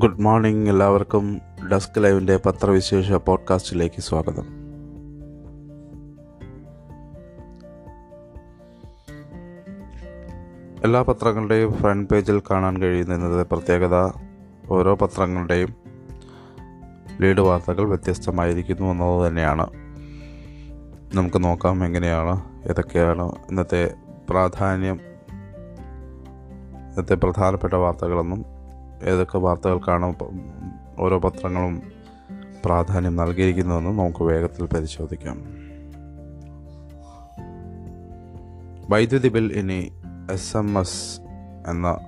Good morning എല്ലാവർക്കും ഡസ്ക് ലൈവിന്റെ പത്രവിശേഷ പോഡ്കാസ്റ്റിലേക്ക് സ്വാഗതം. എല്ലാ പത്രങ്ങളുടെയും ഫ്രണ്ട് പേജിൽ കാണാൻ കഴിയുന്ന ഇന്നത്തെ പ്രത്യേകത ഓരോ പത്രങ്ങളുടെയും ലീഡ് വാർത്തകൾ വ്യത്യസ്തമായിരിക്കുന്നു എന്നത് തന്നെയാണ്. നമുക്ക് നോക്കാം എങ്ങനെയാണ് ഏതൊക്കെയാണ് ഇന്നത്തെ പ്രാധാന്യം ഇന്നത്തെ പ്രധാനപ്പെട്ട വാർത്തകളെന്നും ഏതൊക്കെ വാർത്തകൾക്കാണ് ഓരോ പത്രങ്ങളും പ്രാധാന്യം നൽകിയിരിക്കുന്നതെന്ന് നമുക്ക് വേഗത്തിൽ പരിശോധിക്കാം. വൈദ്യുതി ബിൽ ഇനി എസ് എം എസ് എന്ന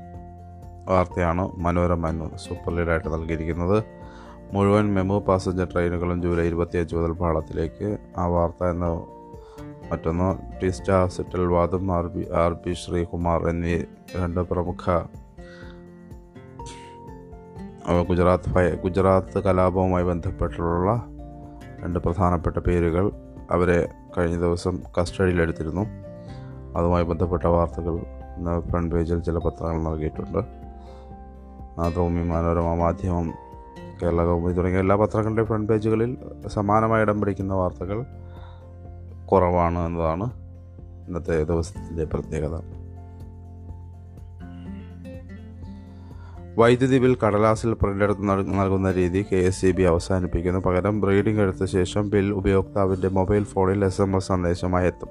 വാർത്തയാണ് മനോരമ എന്ന് സൂപ്പർ ലീഡായിട്ട് നൽകിയിരിക്കുന്നത്. മുഴുവൻ മെമു പാസഞ്ചർ ട്രെയിനുകളും ജൂലൈ ഇരുപത്തിയഞ്ച് മുതൽ പാളത്തിലേക്ക്. ആ വാർത്ത എന്ന മറ്റൊന്ന് Teesta Setalvad R B R P Sreekumar എന്നീ രണ്ട് പ്രമുഖ ഗുജറാത്ത് ഫയ- ഗുജറാത്ത് കലാപവുമായി ബന്ധപ്പെട്ടുള്ള രണ്ട് പ്രധാനപ്പെട്ട പേരുകൾ അവരെ കഴിഞ്ഞ ദിവസം കസ്റ്റഡിയിലെടുത്തിരുന്നു അതുമായി ബന്ധപ്പെട്ട വാർത്തകൾ ഇന്ന് ഫ്രണ്ട് പേജിൽ ചില പത്രങ്ങൾ നൽകിയിട്ടുണ്ട്. മാതൃഭൂമി മനോരമ മാധ്യമം കേരള കൗമുദി തുടങ്ങിയ എല്ലാ പത്രങ്ങളുടെയും ഫ്രണ്ട് പേജുകളിൽ സമാനമായി ഇടം പിടിക്കുന്ന വാർത്തകൾ കുറവാണ് എന്നതാണ് ഇന്നത്തെ ദിവസത്തിന്റെ പ്രത്യേകത. വൈദ്യുതി ബിൽ കടലാസിൽ പ്രിന്റ് എടുത്ത് നൽകുന്ന രീതി കെ എസ് സി ബി അവസാനിപ്പിക്കുന്നു. പകരം റീഡിംഗ് എടുത്ത ശേഷം ബിൽ ഉപയോക്താവിന്റെ മൊബൈൽ ഫോണിൽ എസ് എം എസ് സന്ദേശമായി എത്തും.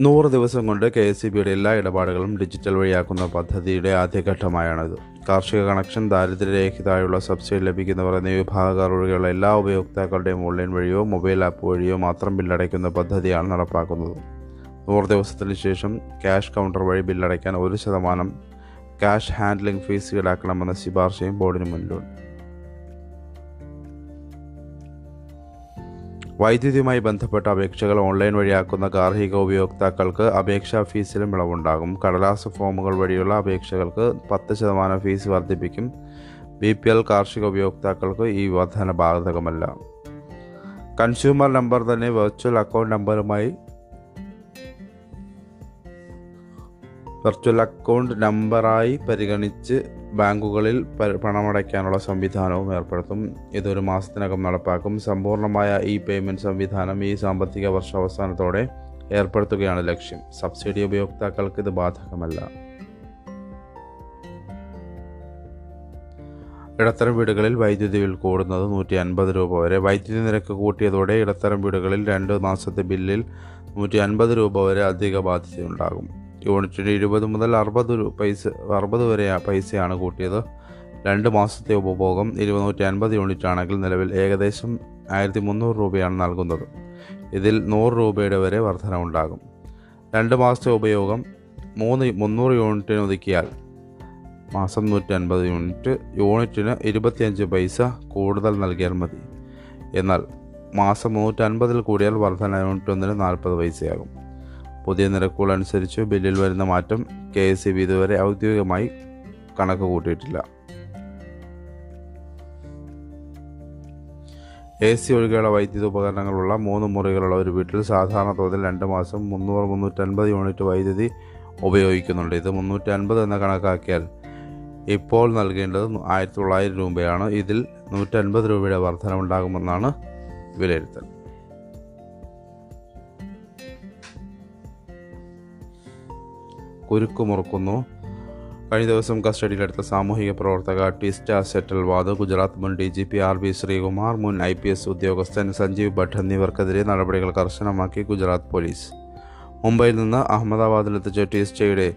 നൂറ് ദിവസം കൊണ്ട് കെ എസ് സി ബിയുടെ എല്ലാ ഇടപാടുകളും ഡിജിറ്റൽ വഴിയാക്കുന്ന പദ്ധതിയുടെ ആദ്യഘട്ടമായാണിത്. കാർഷിക കണക്ഷൻ ദാരിദ്ര്യരേഖിതായുള്ള സബ്സിഡി ലഭിക്കുന്നവർ എന്നീ വിഭാഗക്കാർ ഒഴികെയുള്ള എല്ലാ ഉപയോക്താക്കളുടെയും ഓൺലൈൻ വഴിയോ മൊബൈൽ ആപ്പ് വഴിയോ മാത്രം ബില്ലടയ്ക്കുന്ന പദ്ധതിയാണ് നടപ്പാക്കുന്നത്. നൂറ് ദിവസത്തിന് ശേഷം ക്യാഷ് കൗണ്ടർ വഴി ബില്ലടയ്ക്കാൻ ഒരു ശതമാനം ക്യാഷ് ഹാൻഡ്ലിംഗ് ഫീസ് ഈടാക്കണമെന്ന ശുപാർശയും ബോർഡിന് മുന്നിലുണ്ട്. വൈദ്യുതിയുമായി ബന്ധപ്പെട്ട അപേക്ഷകൾ ഓൺലൈൻ വഴിയാക്കുന്ന ഗാർഹിക ഉപയോക്താക്കൾക്ക് അപേക്ഷാ ഫീസിലും ഇളവുണ്ടാകും. കടലാസ് ഫോമുകൾ വഴിയുള്ള അപേക്ഷകൾക്ക് പത്ത് ശതമാനം ഫീസ് വർദ്ധിപ്പിക്കും. ബി പി എൽ കാർഷിക ഉപയോക്താക്കൾക്ക് ഈ വർധന ബാധകമല്ല കൺസ്യൂമർ നമ്പർ തന്നെ വെർച്വൽ അക്കൗണ്ട് നമ്പറുമായി വെർച്വൽ അക്കൗണ്ട് നമ്പറായി പരിഗണിച്ച് ബാങ്കുകളിൽ പണമടയ്ക്കാനുള്ള സംവിധാനവും ഏർപ്പെടുത്തും. ഇതൊരു മാസത്തിനകം നടപ്പാക്കും. സമ്പൂർണമായ ഇ പേയ്മെന്റ് സംവിധാനം ഈ സാമ്പത്തിക വർഷ അവസാനത്തോടെ ഏർപ്പെടുത്തുകയാണ് ലക്ഷ്യം. സബ്സിഡി ഉപയോക്താക്കൾക്ക് ഇത് ബാധകമല്ല. ഇടത്തരം വീടുകളിൽ വൈദ്യുതി ബിൽ കൂടുന്നത് നൂറ്റി അൻപത് രൂപ വരെ. വൈദ്യുതി നിരക്ക് കൂട്ടിയതോടെ ഇടത്തരം വീടുകളിൽ രണ്ട് മാസത്തെ ബില്ലിൽ നൂറ്റി അൻപത് രൂപ വരെ അധിക ബാധ്യതയുണ്ടാകും. യൂണിറ്റിന് ഇരുപത് മുതൽ അറുപത് പൈസ അറുപത് വരെ പൈസയാണ് കൂട്ടിയത്. രണ്ട് മാസത്തെ ഉപഭോഗം ഇരുന്നൂറ്റി അൻപത് യൂണിറ്റ് ആണെങ്കിൽ നിലവിൽ ഏകദേശം ആയിരത്തി മുന്നൂറ് രൂപയാണ് നൽകുന്നത്. ഇതിൽ നൂറ് രൂപയുടെ വരെ വർധന ഉണ്ടാകും രണ്ട് മാസത്തെ ഉപയോഗം മൂന്ന് മുന്നൂറ് യൂണിറ്റിന് ഒതുക്കിയാൽ മാസം നൂറ്റി അൻപത് യൂണിറ്റ് യൂണിറ്റിന് ഇരുപത്തിയഞ്ച് പൈസ കൂടുതൽ നൽകിയാൽ മതി. എന്നാൽ മാസം നൂറ്റൻപതിൽ കൂടിയാൽ വർധന യൂണിറ്റ് ഒന്നിന് നാൽപ്പത് പൈസയാകും. പുതിയ നിരക്കുകൾ അനുസരിച്ച് ബില്ലിൽ വരുന്ന മാറ്റം കെ എസ് സി ബി ഇതുവരെ ഔദ്യോഗികമായി കണക്ക് കൂട്ടിയിട്ടില്ല. എ സി ഒഴികെയുള്ള വൈദ്യുത ഉപകരണങ്ങളുള്ള മൂന്ന് മുറികളുള്ള ഒരു വീട്ടിൽ സാധാരണ തോതിൽ രണ്ട് മാസം മുന്നൂറ് മുന്നൂറ്റൻപത് യൂണിറ്റ് വൈദ്യുതി ഉപയോഗിക്കുന്നുണ്ട്. ഇത് മുന്നൂറ്റി എന്ന എന്ന് കണക്കാക്കിയാൽ ഇപ്പോൾ നൽകേണ്ടത് ആയിരത്തി തൊള്ളായിരം രൂപയാണ്. ഇതിൽ നൂറ്റൻപത് രൂപയുടെ വർധനമുണ്ടാകുമെന്നാണ് വിലയിരുത്തൽ. കുരുക്കുമുറുക്കുന്നു. കഴിഞ്ഞ ദിവസം കസ്റ്റഡിയിലെടുത്ത സാമൂഹിക പ്രവർത്തക ട്വിസ്റ്റ സെറ്റൽ വാദ് ഗുജറാത്ത് മുൻ D G P R B Sreekumar മുൻ ഐ പി എസ് ഉദ്യോഗസ്ഥൻ സഞ്ജീവ് ഭട്ട് എന്നിവർക്കെതിരെ നടപടികൾ കർശനമാക്കി ഗുജറാത്ത് പോലീസ്. മുംബൈയിൽ നിന്ന് അഹമ്മദാബാദിലെത്തിച്ച ട്വിസ്റ്റയുടെ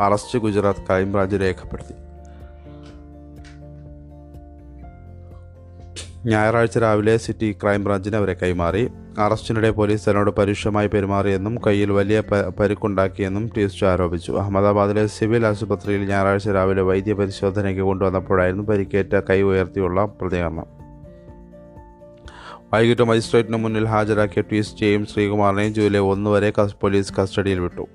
അറസ്റ്റ് ഗുജറാത്ത് ക്രൈംബ്രാഞ്ച് രേഖപ്പെടുത്തി. ഞായറാഴ്ച രാവിലെ സിറ്റി ക്രൈംബ്രാഞ്ചിന് അവരെ കൈമാറി. അറസ്റ്റിനിടെ പോലീസ് തന്നോട് പരുഷമായി പെരുമാറിയെന്നും കയ്യിൽ വലിയ പരുക്കുണ്ടാക്കിയെന്നും ടീസ്റ്റ് ആരോപിച്ചു. അഹമ്മദാബാദിലെ സിവിൽ ആശുപത്രിയിൽ ഞായറാഴ്ച രാവിലെ വൈദ്യ പരിശോധനയ്ക്ക് കൊണ്ടുവന്നപ്പോഴായിരുന്നു പരിക്കേറ്റ കൈ ഉയർത്തിയുള്ള പ്രതികരണം. വൈകിട്ട് മജിസ്ട്രേറ്റിന് മുന്നിൽ ഹാജരാക്കിയ ട്വിസ്റ്റേയും ശ്രീകുമാറിനെയും ജൂലൈ ഒന്ന് വരെ പോലീസ് കസ്റ്റഡിയിൽ വിട്ടു.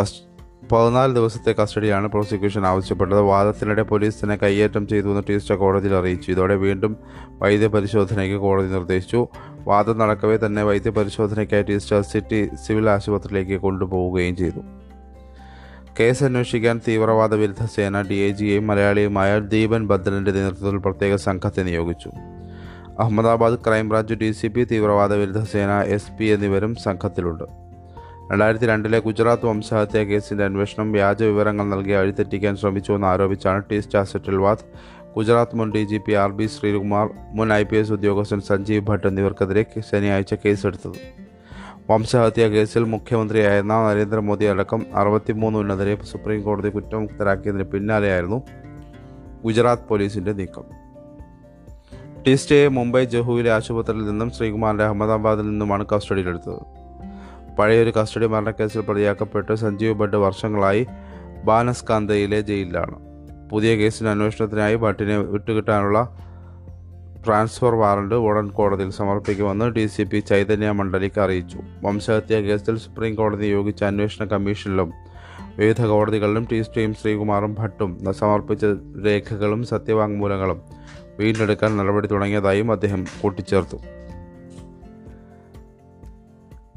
കസ് പതിനാല് ദിവസത്തെ കസ്റ്റഡിയാണ് പ്രോസിക്യൂഷൻ ആവശ്യപ്പെട്ടത്. വാദത്തിനിടെ പോലീസ് തന്നെ കയ്യേറ്റം ചെയ്തു എന്ന് ടീസ്റ്റർ കോടതിയിൽ അറിയിച്ചു. ഇതോടെ വീണ്ടും വൈദ്യപരിശോധനയ്ക്ക് കോടതി നിർദ്ദേശിച്ചു. വാദം നടക്കവേ തന്നെ വൈദ്യ പരിശോധനയ്ക്കായി ടീസ്റ്റർ സിറ്റി സിവിൽ ആശുപത്രിയിലേക്ക് കൊണ്ടുപോവുകയും ചെയ്തു. കേസ് അന്വേഷിക്കാൻ തീവ്രവാദ വിരുദ്ധ സേന ഡി ഐ ജിയെയും മലയാളിയുമായ ദീപൻ ഭദ്രന്റെ നേതൃത്വത്തിൽ പ്രത്യേക സംഘത്തെ നിയോഗിച്ചു. Ahmedabad crime branch D C P തീവ്രവാദ വിരുദ്ധ സേന എസ് പി എന്നിവരും സംഘത്തിലുണ്ട്. രണ്ടായിരത്തി രണ്ടിലെ ഗുജറാത്ത് വംശഹത്യാ കേസിന്റെ അന്വേഷണം വ്യാജ വിവരങ്ങൾ നൽകി അഴിതെറ്റിക്കാൻ ശ്രമിച്ചുവെന്ന് ആരോപിച്ചാണ് ടി സെറ്റിൽവാദ് ഗുജറാത്ത് മുൻ D G P R B Sreekumar മുൻ ഐ പി എസ് ഉദ്യോഗസ്ഥൻ സഞ്ജീവ് ഭട്ട് എന്നിവർക്കെതിരെ ശനിയാഴ്ച കേസെടുത്തത്. വംശഹത്യാ കേസിൽ മുഖ്യമന്ത്രിയായിരുന്ന നരേന്ദ്രമോദി അടക്കം അറുപത്തിമൂന്ന് ഉന്നതരെ സുപ്രീം കോടതി കുറ്റമുക്തരാക്കിയതിന് പിന്നാലെയായിരുന്നു ഗുജറാത്ത് പോലീസിന്റെ നീക്കം. ടീസ്റ്റയെ മുംബൈ ജഹുവിലെ ആശുപത്രിയിൽ നിന്നും ശ്രീകുമാറിന്റെ അഹമ്മദാബാദിൽ നിന്നുമാണ് കസ്റ്റഡിയിലെടുത്തത്. പഴയൊരു കസ്റ്റഡി മരണക്കേസിൽ പ്രതിയാക്കപ്പെട്ട് സഞ്ജീവ് ഭട്ട് വർഷങ്ങളായി ബാനസ്കാന്തയിലെ ജയിലിലാണ്. പുതിയ കേസിന്റെ അന്വേഷണത്തിനായി ഭട്ടിനെ വിട്ടുകിട്ടാനുള്ള ട്രാൻസ്ഫർ വാറണ്ട് ഉടൻ കോടതിയിൽ സമർപ്പിക്കുമെന്ന് ഡി സി പി ചൈതന്യ മണ്ഡലിക്ക് അറിയിച്ചു. വംശഹത്യ കേസിൽ സുപ്രീം കോടതി നിയോഗിച്ച അന്വേഷണ കമ്മീഷനിലും വിവിധ കോടതികളിലും ടി സ്റ്റീം ശ്രീകുമാറും ഭട്ടും സമർപ്പിച്ച രേഖകളും സത്യവാങ്മൂലങ്ങളും വീണ്ടെടുക്കാൻ നടപടി തുടങ്ങിയതായും അദ്ദേഹം കൂട്ടിച്ചേർത്തു.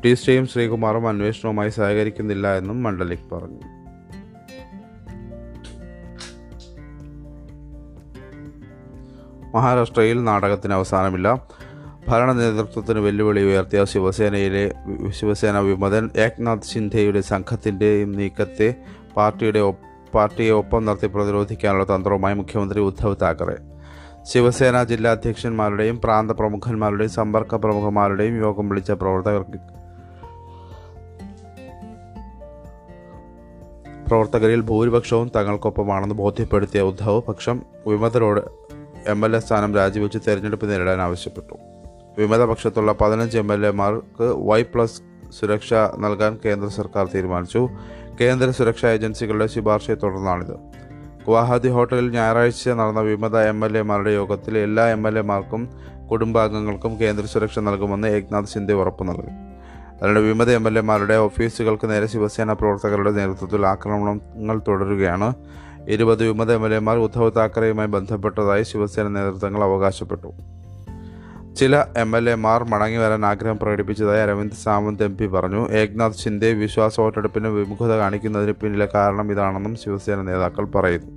ടി സ്റ്റീം ശ്രീകുമാറും അന്വേഷണവുമായി സഹകരിക്കുന്നില്ല എന്നും മണ്ഡലിക് പറഞ്ഞു. മഹാരാഷ്ട്രയിൽ നാടകത്തിന് അവസാനമില്ല. ഭരണ നേതൃത്വത്തിന് വെല്ലുവിളി ഉയർത്തിയ ശിവസേനയിലെ ശിവസേന വിമതൻ ഏക്നാഥ് ഷിൻഡെയുടെ സംഘത്തിന്റെയും നീക്കത്തെ പാർട്ടിയുടെ പാർട്ടിയെ ഒപ്പം നിർത്തി പ്രതിരോധിക്കാനുള്ള തന്ത്രവുമായി മുഖ്യമന്ത്രി ഉദ്ധവ് താക്കറെ. ശിവസേന ജില്ലാ അധ്യക്ഷന്മാരുടെയും പ്രാന്ത പ്രമുഖന്മാരുടെയും സമ്പർക്ക പ്രമുഖന്മാരുടെയും യോഗം വിളിച്ച പ്രവർത്തകർക്ക് പ്രവർത്തകരിൽ ഭൂരിപക്ഷവും തങ്ങൾക്കൊപ്പമാണെന്ന് ബോധ്യപ്പെടുത്തിയ ഉദ്ധവ് പക്ഷം വിമതരോട് എം എൽ എ സ്ഥാനം രാജിവെച്ച് തെരഞ്ഞെടുപ്പ് നേരിടാൻ ആവശ്യപ്പെട്ടു. വിമതപക്ഷത്തുള്ള പതിനഞ്ച് എം എൽ എമാർക്ക് വൈ പ്ലസ് സുരക്ഷ നൽകാൻ കേന്ദ്ര സർക്കാർ തീരുമാനിച്ചു. കേന്ദ്ര സുരക്ഷാ ഏജൻസികളുടെ ശുപാർശയെ തുടർന്നാണിത്. ഗുവാഹത്തി ഹോട്ടലിൽ ഞായറാഴ്ച നടന്ന വിമത എം എൽ എമാരുടെ യോഗത്തിൽ എല്ലാ എം എൽ എമാർക്കും കുടുംബാംഗങ്ങൾക്കും കേന്ദ്ര സുരക്ഷ നൽകുമെന്ന് ഏക്നാഥ് ഷിൻഡെ ഉറപ്പു നൽകി അതിനിടെ വിമത എം എൽ എമാരുടെ ഓഫീസുകൾക്ക് നേരെ ശിവസേന പ്രവർത്തകരുടെ നേതൃത്വത്തിൽ ആക്രമണങ്ങൾ തുടരുകയാണ്. ഇരുപത് വിമത എം എൽ എമാർ ഉദ്ധവ് താക്കറെയുമായി ബന്ധപ്പെട്ടതായി ശിവസേന നേതൃത്വങ്ങൾ അവകാശപ്പെട്ടു. ചില എം എൽ എമാർ മടങ്ങി വരാൻ ആഗ്രഹം പ്രകടിപ്പിച്ചതായി അരവിന്ദ് സാവന്ത് എം പി പറഞ്ഞു. ഏക്നാഥ് ഷിൻഡെ വിശ്വാസ വോട്ടെടുപ്പിന് വിമുഖത കാണിക്കുന്നതിന് പിന്നിലെ കാരണം ഇതാണെന്നും ശിവസേന നേതാക്കൾ പറയുന്നു.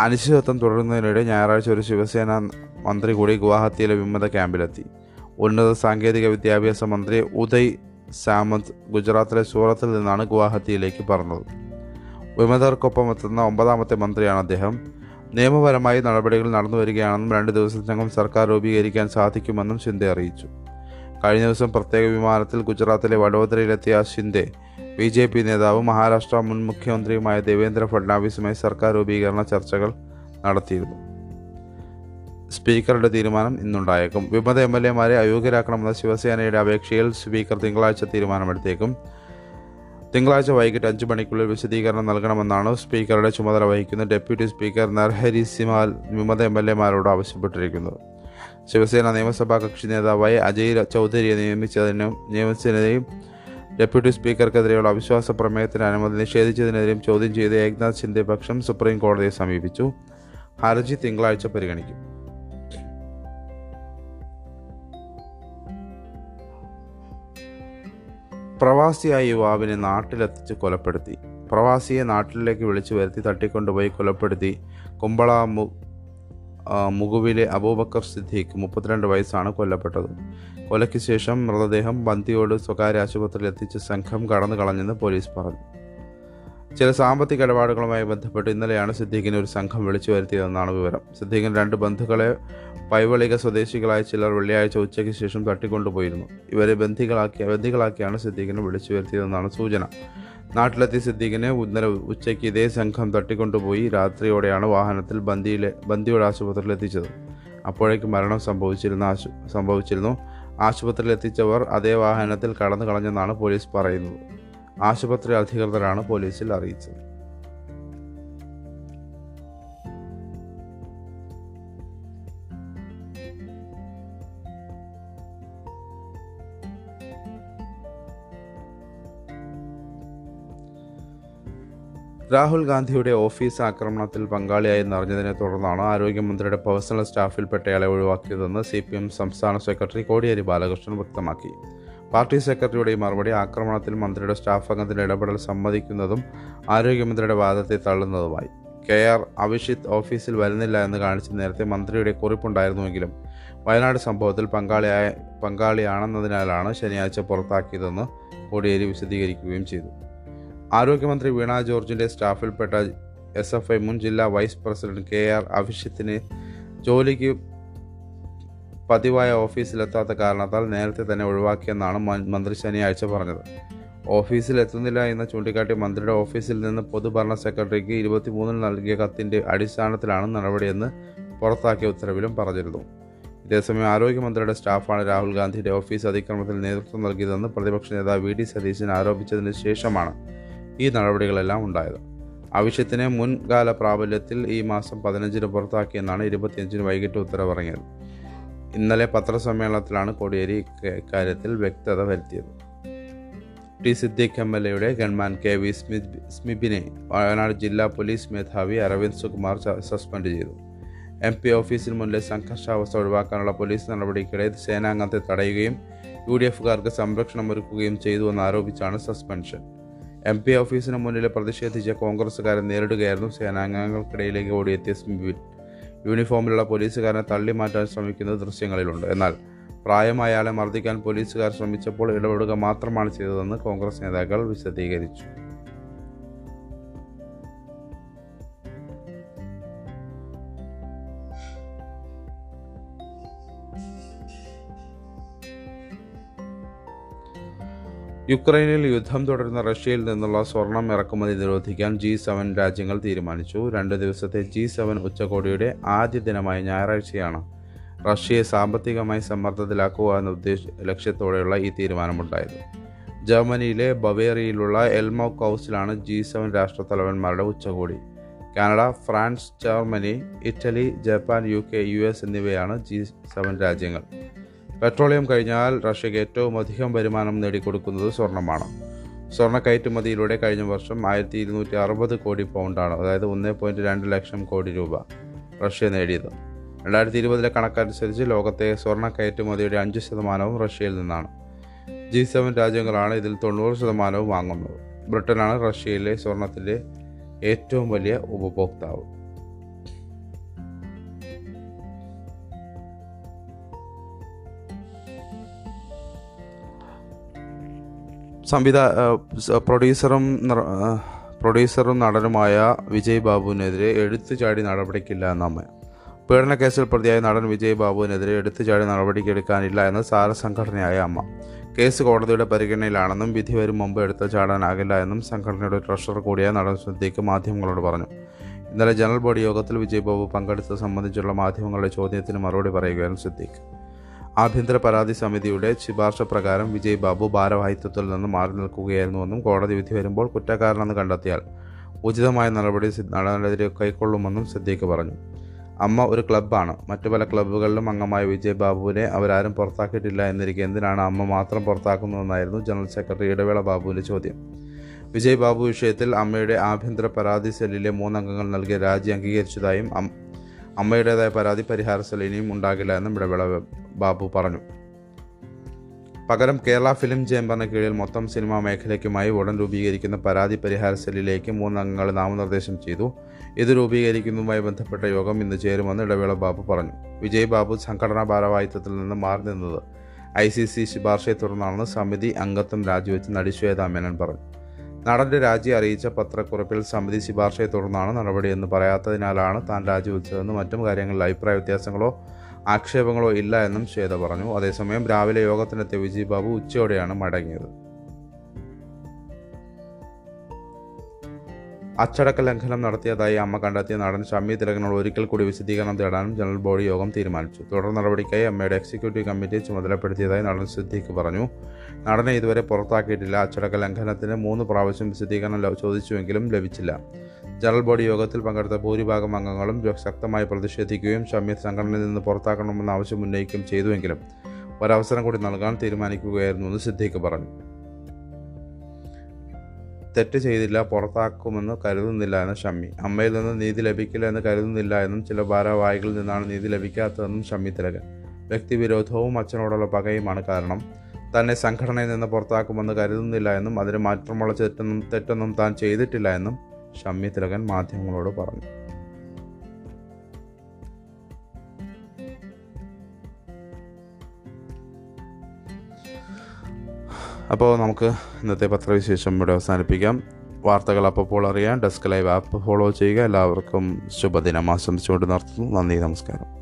അനിശ്ചിതത്വം തുടരുന്നതിനിടെ ഞായറാഴ്ച ഒരു ശിവസേന മന്ത്രി കൂടി ഗുവാഹത്തിയിലെ വിമത ക്യാമ്പിലെത്തി. ഉന്നത സാങ്കേതിക വിദ്യാഭ്യാസ മന്ത്രി ഉദയ് സാമന്ത് ഗുജറാത്തിലെ സൂറത്തിൽ നിന്നാണ് ഗുവാഹത്തിയിലേക്ക് പറഞ്ഞത് വിമതർക്കൊപ്പം എത്തുന്ന ഒമ്പതാമത്തെ മന്ത്രിയാണ് അദ്ദേഹം. നിയമപരമായി നടപടികൾ നടന്നു വരികയാണെന്നും രണ്ട് ദിവസത്തിനകം സർക്കാർ രൂപീകരിക്കാൻ സാധിക്കുമെന്നും ഷിൻഡെ അറിയിച്ചു. കഴിഞ്ഞ ദിവസം പ്രത്യേക വിമാനത്തിൽ ഗുജറാത്തിലെ വഡോദരയിലെത്തിയ ഷിൻഡെ ബി ജെ പി നേതാവും മഹാരാഷ്ട്ര മുൻ മുഖ്യമന്ത്രിയുമായ ദേവേന്ദ്ര ഫഡ്നാവിസുമായി സർക്കാർ രൂപീകരണ ചർച്ചകൾ നടത്തിയിരുന്നു. സ്പീക്കറുടെ തീരുമാനം ഇന്നുണ്ടായേക്കും. വിമത എം എൽ എമാരെ അയോഗ്യരാക്കണമെന്ന ശിവസേനയുടെ അപേക്ഷയിൽ സ്പീക്കർ തിങ്കളാഴ്ച തീരുമാനമെടുത്തേക്കും. തിങ്കളാഴ്ച വൈകിട്ട് അഞ്ച് മണിക്കുള്ളിൽ വിശദീകരണം നൽകണമെന്നാണ് സ്പീക്കറുടെ ചുമതല വഹിക്കുന്ന ഡെപ്യൂട്ടി സ്പീക്കർ നർഹരി സിമാൽ വിമത എം എൽ എമാരോട് ആവശ്യപ്പെട്ടിരിക്കുന്നത് ശിവസേന നിയമസഭാ കക്ഷി നേതാവായി അജയ് ചൗധരിയെ നിയമിച്ചതിനും നിയമിച്ചതിനെയും ഡെപ്യൂട്ടി സ്പീക്കർക്കെതിരെയുള്ള അവിശ്വാസ പ്രമേയത്തിന് അനുമതി നിഷേധിച്ചതിനെതിരെയും ചോദ്യം ചെയ്ത് ഏക്നാഥ് ഷിൻഡെ പക്ഷം സുപ്രീം കോടതിയെ സമീപിച്ചു. ഹർജി തിങ്കളാഴ്ച പരിഗണിക്കും. പ്രവാസിയായ യുവാവിനെ നാട്ടിലെത്തിച്ച് കൊലപ്പെടുത്തി. പ്രവാസിയെ നാട്ടിലേക്ക് വിളിച്ചു വരുത്തി തട്ടിക്കൊണ്ടുപോയി കൊലപ്പെടുത്തി. കുമ്പള മു മുകുവിലെ അബൂബക്കർ സിദ്ദീഖ് മുപ്പത്തിരണ്ട് വയസ്സാണ് കൊല്ലപ്പെട്ടത്. കൊലയ്ക്ക് ശേഷം മൃതദേഹം ബന്ദിയോട് സ്വകാര്യ ആശുപത്രിയിൽ എത്തിച്ച് സംഘം കടന്നു കളഞ്ഞെന്ന് പോലീസ് പറഞ്ഞു. ചില സാമ്പത്തിക ഇടപാടുകളുമായി ബന്ധപ്പെട്ട് ഇന്നലെയാണ് സിദ്ദീഖിനെ ഒരു സംഘം വിളിച്ചു വരുത്തിയതെന്നാണ് വിവരം. സിദ്ദീഖിന് രണ്ട് ബന്ധുക്കളെ പൈവളിക സ്വദേശികളായ ചിലർ വെള്ളിയാഴ്ച ഉച്ചയ്ക്ക് ശേഷം തട്ടിക്കൊണ്ടുപോയിരുന്നു. ഇവരെ ബന്ധികളാക്കിയ ബന്ധികളാക്കിയാണ് സിദ്ദീഖിനെ വിളിച്ചു വരുത്തിയതെന്നാണ് സൂചന. നാട്ടിലെത്തിയ സിദ്ദീഖിനെ ഇന്നലെ ഉച്ചയ്ക്ക് ഇതേ സംഘം തട്ടിക്കൊണ്ടുപോയി രാത്രിയോടെയാണ് വാഹനത്തിൽ ബന്ദിയിലെ ബന്ദിയുടെ ആശുപത്രിയിൽ എത്തിച്ചത്. അപ്പോഴേക്ക് മരണം സംഭവിച്ചിരുന്ന ആശു സംഭവിച്ചിരുന്നു. ആശുപത്രിയിൽ എത്തിച്ചവർ അതേ വാഹനത്തിൽ കടന്നു കളഞ്ഞെന്നാണ് പോലീസ് പറയുന്നത്. ആശുപത്രി അധികൃതരാണ് പോലീസിൽ അറിയിച്ചത്. രാഹുൽ ഗാന്ധിയുടെ ഓഫീസ് ആക്രമണത്തിൽ പങ്കാളിയായി അറിഞ്ഞതിനെ തുടർന്നാണ് ആരോഗ്യമന്ത്രിയുടെ പേഴ്സണൽ സ്റ്റാഫിൽപ്പെട്ടയാളെ ഒഴിവാക്കിയതെന്ന് സി പി എം സംസ്ഥാന സെക്രട്ടറി കോടിയേരി ബാലകൃഷ്ണൻ വ്യക്തമാക്കി. പാർട്ടി സെക്രട്ടറിയുടെ ഈ മറുപടി ആക്രമണത്തിൽ മന്ത്രിയുടെ സ്റ്റാഫ് അംഗത്തിന്റെ ഇടപെടൽ സമ്മതിക്കുന്നതും ആരോഗ്യമന്ത്രിയുടെ വാദത്തെ തള്ളുന്നതുമായി. കെ ആർ അഭിഷിത് ഓഫീസിൽ വരുന്നില്ല എന്ന് കാണിച്ച് നേരത്തെ മന്ത്രിയുടെ കുറിപ്പുണ്ടായിരുന്നുവെങ്കിലും വയനാട് സംഭവത്തിൽ പങ്കാളിയായ പങ്കാളിയാണെന്നതിനാലാണ് ശനിയാഴ്ച പുറത്താക്കിയതെന്ന് കോടിയേരി വിശദീകരിക്കുകയും ചെയ്തു. ആരോഗ്യമന്ത്രി വീണ ജോർജിന്റെ സ്റ്റാഫിൽപ്പെട്ട എസ് എഫ് ഐ മുൻ ജില്ലാ വൈസ് പ്രസിഡന്റ് കെ ആർ അഭിഷിത്തിനെ ജോലിക്ക് പതിവായ ഓഫീസിലെത്താത്ത കാരണത്താൽ നേരത്തെ തന്നെ ഒഴിവാക്കിയെന്നാണ് മന്ത്രി ശനിയാഴ്ച പറഞ്ഞത്. ഓഫീസിൽ എത്തുന്നില്ല എന്ന് ചൂണ്ടിക്കാട്ടി മന്ത്രിയുടെ ഓഫീസിൽ നിന്ന് പൊതുഭരണ സെക്രട്ടറിക്ക് ഇരുപത്തിമൂന്നിൽ നൽകിയ കത്തിന്റെ അടിസ്ഥാനത്തിലാണ് നടപടിയെന്ന് പുറത്താക്കിയ ഉത്തരവിലും പറഞ്ഞിരുന്നു. ഇതേസമയം ആരോഗ്യമന്ത്രിയുടെ സ്റ്റാഫാണ് രാഹുൽ ഗാന്ധിയുടെ ഓഫീസ് അതിക്രമത്തിൽ നേതൃത്വം നൽകിയതെന്ന് പ്രതിപക്ഷ നേതാവ് വി. ഡി. സതീശൻ ആരോപിച്ചതിന് ശേഷമാണ് ഈ നടപടികളെല്ലാം ഉണ്ടായത്. ആവശ്യത്തിന് മുൻകാല പ്രാബല്യത്തിൽ ഈ മാസം പതിനഞ്ചിന് പുറത്താക്കിയെന്നാണ് ഇരുപത്തിയഞ്ചിന് വൈകിട്ട് ഉത്തരവിറങ്ങിയത്. ഇന്നലെ പത്രസമ്മേളനത്തിലാണ് കോടിയേരി ഇക്കാര്യത്തിൽ വ്യക്തത വരുത്തിയത്. ടി. സിദ്ദീഖ് എം. എൽ. എയുടെ ഗൺമാൻ കെ. വി. സ്മിത് സ്മിബിനെ വയനാട് ജില്ലാ പോലീസ് മേധാവി അരവിന്ദ് സുകുമാർ സസ്പെൻഡ് ചെയ്തു. എം. പി ഓഫീസിന് മുന്നിലെ സംഘർഷാവസ്ഥ ഒഴിവാക്കാനുള്ള പോലീസ് നടപടിക്കിടെ സേനാംഗത്തെ തടയുകയും യു ഡി എഫുകാർക്ക് സംരക്ഷണം ഒരുക്കുകയും ചെയ്തുവെന്ന് ആരോപിച്ചാണ് സസ്പെൻഷൻ. എം. പി ഓഫീസിന് മുന്നിൽ പ്രതിഷേധിച്ച കോൺഗ്രസ്സുകാരെ നേരിടുകയായിരുന്നു സേനാംഗങ്ങൾക്കിടയിലേക്ക് ഓടിയെത്തിയ സ്മിബിൻ യൂണിഫോമിലുള്ള പോലീസുകാരനെ തള്ളി മാറ്റാൻ ശ്രമിക്കുന്നത് ദൃശ്യങ്ങളിലുണ്ട്. എന്നാൽ പ്രായമായ ആളെ മർദ്ദിക്കാൻ പോലീസുകാർ ശ്രമിച്ചപ്പോൾ ഇടപെടുക മാത്രമാണ് ചെയ്തതെന്ന് കോൺഗ്രസ് നേതാക്കൾ വിശദീകരിച്ചു. യുക്രൈനിൽ യുദ്ധം തുടരുന്ന റഷ്യയിൽ നിന്നുള്ള സ്വർണം ഇറക്കുമതി നിരോധിക്കാൻ ജി സെവൻ രാജ്യങ്ങൾ തീരുമാനിച്ചു. രണ്ട് ദിവസത്തെ ജി സെവൻ ഉച്ചകോടിയുടെ ആദ്യ ദിനമായ ഞായറാഴ്ചയാണ് റഷ്യയെ സാമ്പത്തികമായി സമ്മർദ്ദത്തിലാക്കുക എന്ന ഉദ്ദേശ ലക്ഷ്യത്തോടെയുള്ള ഈ തീരുമാനമുണ്ടായത്. ജർമ്മനിയിലെ ബവേറിയയിലുള്ള എൽമോ ഹൗസിലാണ് ജി സെവൻ രാഷ്ട്രത്തലവന്മാരുടെ ഉച്ചകോടി. Canada France Germany Italy Japan U K U S എന്നിവയാണ് ജി സെവൻ രാജ്യങ്ങൾ. പെട്രോളിയം കഴിഞ്ഞാൽ റഷ്യയ്ക്ക് ഏറ്റവും അധികം വരുമാനം നേടിക്കൊടുക്കുന്നത് സ്വർണമാണ് സ്വർണ കയറ്റുമതിയിലൂടെ കഴിഞ്ഞ വർഷം ആയിരത്തി ഇരുന്നൂറ്റി അറുപത് കോടി പൗണ്ടാണ് അതായത് ഒന്ന് പോയിന്റ് രണ്ട് ലക്ഷം കോടി രൂപ റഷ്യ നേടിയത്. രണ്ടായിരത്തി ഇരുപതിലെ കണക്കനുസരിച്ച് ലോകത്തെ സ്വർണ കയറ്റുമതിയുടെ അഞ്ച് ശതമാനവും റഷ്യയിൽ നിന്നാണ്. ജി സെവൻ രാജ്യങ്ങളാണ് ഇതിൽ തൊണ്ണൂറ് ശതമാനവും വാങ്ങുന്നത്. ബ്രിട്ടനാണ് റഷ്യയിലെ സ്വർണത്തിന്റെ ഏറ്റവും വലിയ ഉപഭോക്താവ്. സംവിധാ പ്രൊഡ്യൂസറും പ്രൊഡ്യൂസറും നടനുമായ വിജയ് ബാബുവിനെതിരെ എടുത്തുചാടി നടപടിക്കില്ല എന്നമ്മ കേസിൽ പ്രതിയായ നടൻ വിജയ് ബാബുവിനെതിരെ എടുത്തു ചാടി നടപടിക്കെടുക്കാനില്ല എന്ന് സാര സംഘടനയായ അമ്മ കേസ് കോടതിയുടെ പരിഗണനയിലാണെന്നും വിധി വരും മുമ്പ് എടുത്തു ചാടാനാകില്ല എന്നും സംഘടനയുടെ ട്രഷറർ കൂടിയായ നടൻ ശ്രദ്ധയ്ക്ക് മാധ്യമങ്ങളോട് പറഞ്ഞു. ഇന്നലെ ജനറൽ ബോഡി യോഗത്തിൽ വിജയ് ബാബു പങ്കെടുത്തത് സംബന്ധിച്ചുള്ള മാധ്യമങ്ങളുടെ ചോദ്യത്തിന് മറുപടി പറയുകയായിരുന്നു സിദ്ദീഖ്. ആഭ്യന്തര പരാതി സമിതിയുടെ ശുപാർശ പ്രകാരം വിജയ് ബാബു ഭാരവാഹിത്വത്തിൽ നിന്ന് മാറി നിൽക്കുകയായിരുന്നുവെന്നും കോടതി വിധി വരുമ്പോൾ കുറ്റക്കാരനെന്ന് കണ്ടെത്തിയാൽ ഉചിതമായ നടപടി നടനെതിരെ കൈക്കൊള്ളുമെന്നും സിദ്ദീഖ് പറഞ്ഞു. അമ്മ ഒരു ക്ലബ്ബാണ്. മറ്റു പല ക്ലബ്ബുകളിലും അംഗമായ വിജയ് ബാബുവിനെ അവരാരും പുറത്താക്കിയിട്ടില്ല എന്നിരിക്കെ എന്തിനാണ് അമ്മ മാത്രം പുറത്താക്കുന്നതെന്നായിരുന്നു ജനറൽ സെക്രട്ടറി ഇടവേള ബാബുവിന്റെ ചോദ്യം. വിജയ് ബാബു വിഷയത്തിൽ അമ്മയുടെ ആഭ്യന്തര പരാതി സെല്ലിലെ മൂന്നംഗങ്ങൾ നൽകിയ രാജി അംഗീകരിച്ചതായും അമ്മയുടേതായ പരാതി പരിഹാര സെൽ ഇനിയും ഉണ്ടാകില്ല എന്നും ഇടവേള ബാബു പറഞ്ഞു. പകരം കേരള ഫിലിം ചേംബറിന് കീഴിൽ മൊത്തം സിനിമാ മേഖലയ്ക്കുമായി ഉടൻ രൂപീകരിക്കുന്ന പരാതി പരിഹാര സെല്ലിലേക്ക് മൂന്നംഗങ്ങൾ നാമനിർദ്ദേശം ചെയ്തു. ഇത് രൂപീകരിക്കുന്നതുമായി ബന്ധപ്പെട്ട യോഗം ഇന്ന് ചേരുമെന്ന് ഇടവേള ബാബു പറഞ്ഞു. വിജയ് ബാബു സംഘടനാ ഭാരവാഹിത്വത്തിൽ നിന്ന് മാറി നിന്നത് ഐ സി സി ശുപാർശയെ തുടർന്നാണെന്ന് സമിതി അംഗത്വം രാജിവെച്ച് നടി ശ്വേതാ മേനൻ പറഞ്ഞു. നടന്റെ രാജി അറിയിച്ച പത്രക്കുറിപ്പിൽ സമിതി ശുപാർശയെ തുടർന്നാണ് നടപടിയെന്ന് പറയാത്തതിനാലാണ് താൻ രാജിവെച്ചതെന്നും മറ്റും കാര്യങ്ങളിൽ അഭിപ്രായ വ്യത്യാസങ്ങളോ ആക്ഷേപങ്ങളോ ഇല്ല എന്നും ശ്വേത പറഞ്ഞു. അതേസമയം രാവിലെ യോഗത്തിനെത്തിയ വിജയ് ബാബു ഉച്ചയോടെയാണ് മടങ്ങിയത്. അച്ചടക്ക ലംഘനം നടത്തിയതായി അമ്മ കണ്ടെത്തിയ നടൻ ഷമ്മി തിലകനോട് ഒരിക്കൽ കൂടി വിശദീകരണം തേടാനും ജനറൽ ബോഡി യോഗം തീരുമാനിച്ചു. തുടർ നടപടിക്കായി അമ്മയുടെ എക്സിക്യൂട്ടീവ് കമ്മിറ്റി ചുമതലപ്പെടുത്തിയതായി നടൻ സിദ്ദീഖ് പറഞ്ഞു. നടനെ ഇതുവരെ പുറത്താക്കിയിട്ടില്ല. അച്ചടക്ക ലംഘനത്തിന് മൂന്ന് പ്രാവശ്യം വിശദീകരണം ചോദിച്ചുവെങ്കിലും ലഭിച്ചില്ല. ജനറൽ ബോഡി യോഗത്തിൽ പങ്കെടുത്ത ഭൂരിഭാഗം അംഗങ്ങളും ശക്തമായി പ്രതിഷേധിക്കുകയും ഷമ്മി സംഘടനയിൽ നിന്ന് പുറത്താക്കണമെന്ന ആവശ്യം ഉന്നയിക്കുകയും ചെയ്തുവെങ്കിലും ഒരവസരം കൂടി നൽകാൻ തീരുമാനിക്കുകയായിരുന്നുവെന്ന് സിദ്ദീഖ് പറഞ്ഞു. തെറ്റ് ചെയ്തില്ല പുറത്താക്കുമെന്ന് കരുതുന്നില്ല എന്ന് ഷമ്മി. അമ്മയിൽ നിന്ന് നീതി ലഭിക്കില്ല എന്ന് കരുതുന്നില്ല എന്നും ചില ഭാരവാഹികളിൽ നിന്നാണ് നീതി ലഭിക്കാത്തതെന്നും ഷമ്മി തിലകൻ. വ്യക്തിവിരോധവും അച്ഛനോടുള്ള പകയുമാണ് കാരണം തന്നെ സംഘടനയിൽ നിന്ന് പുറത്താക്കുമെന്ന് കരുതുന്നില്ല എന്നും അതിന് മാറ്റമുള്ള തെറ്റൊന്നും തെറ്റൊന്നും താൻ ചെയ്തിട്ടില്ല എന്നും ഷമ്മി തിലകൻ മാധ്യമങ്ങളോട് പറഞ്ഞു. അപ്പോൾ നമുക്ക് ഇന്നത്തെ പത്രവിശേഷം ഇവിടെ അവസാനിപ്പിക്കാം. വാർത്തകൾ അപ്പോൾ അറിയാൻ ഡെസ്ക് ലൈവ് ആപ്പ് ഫോളോ ചെയ്യുക. എല്ലാവർക്കും ശുഭദിനം. ആശംസിച്ചുകൊണ്ട് നിർത്തുന്നു. നന്ദി നമസ്കാരം.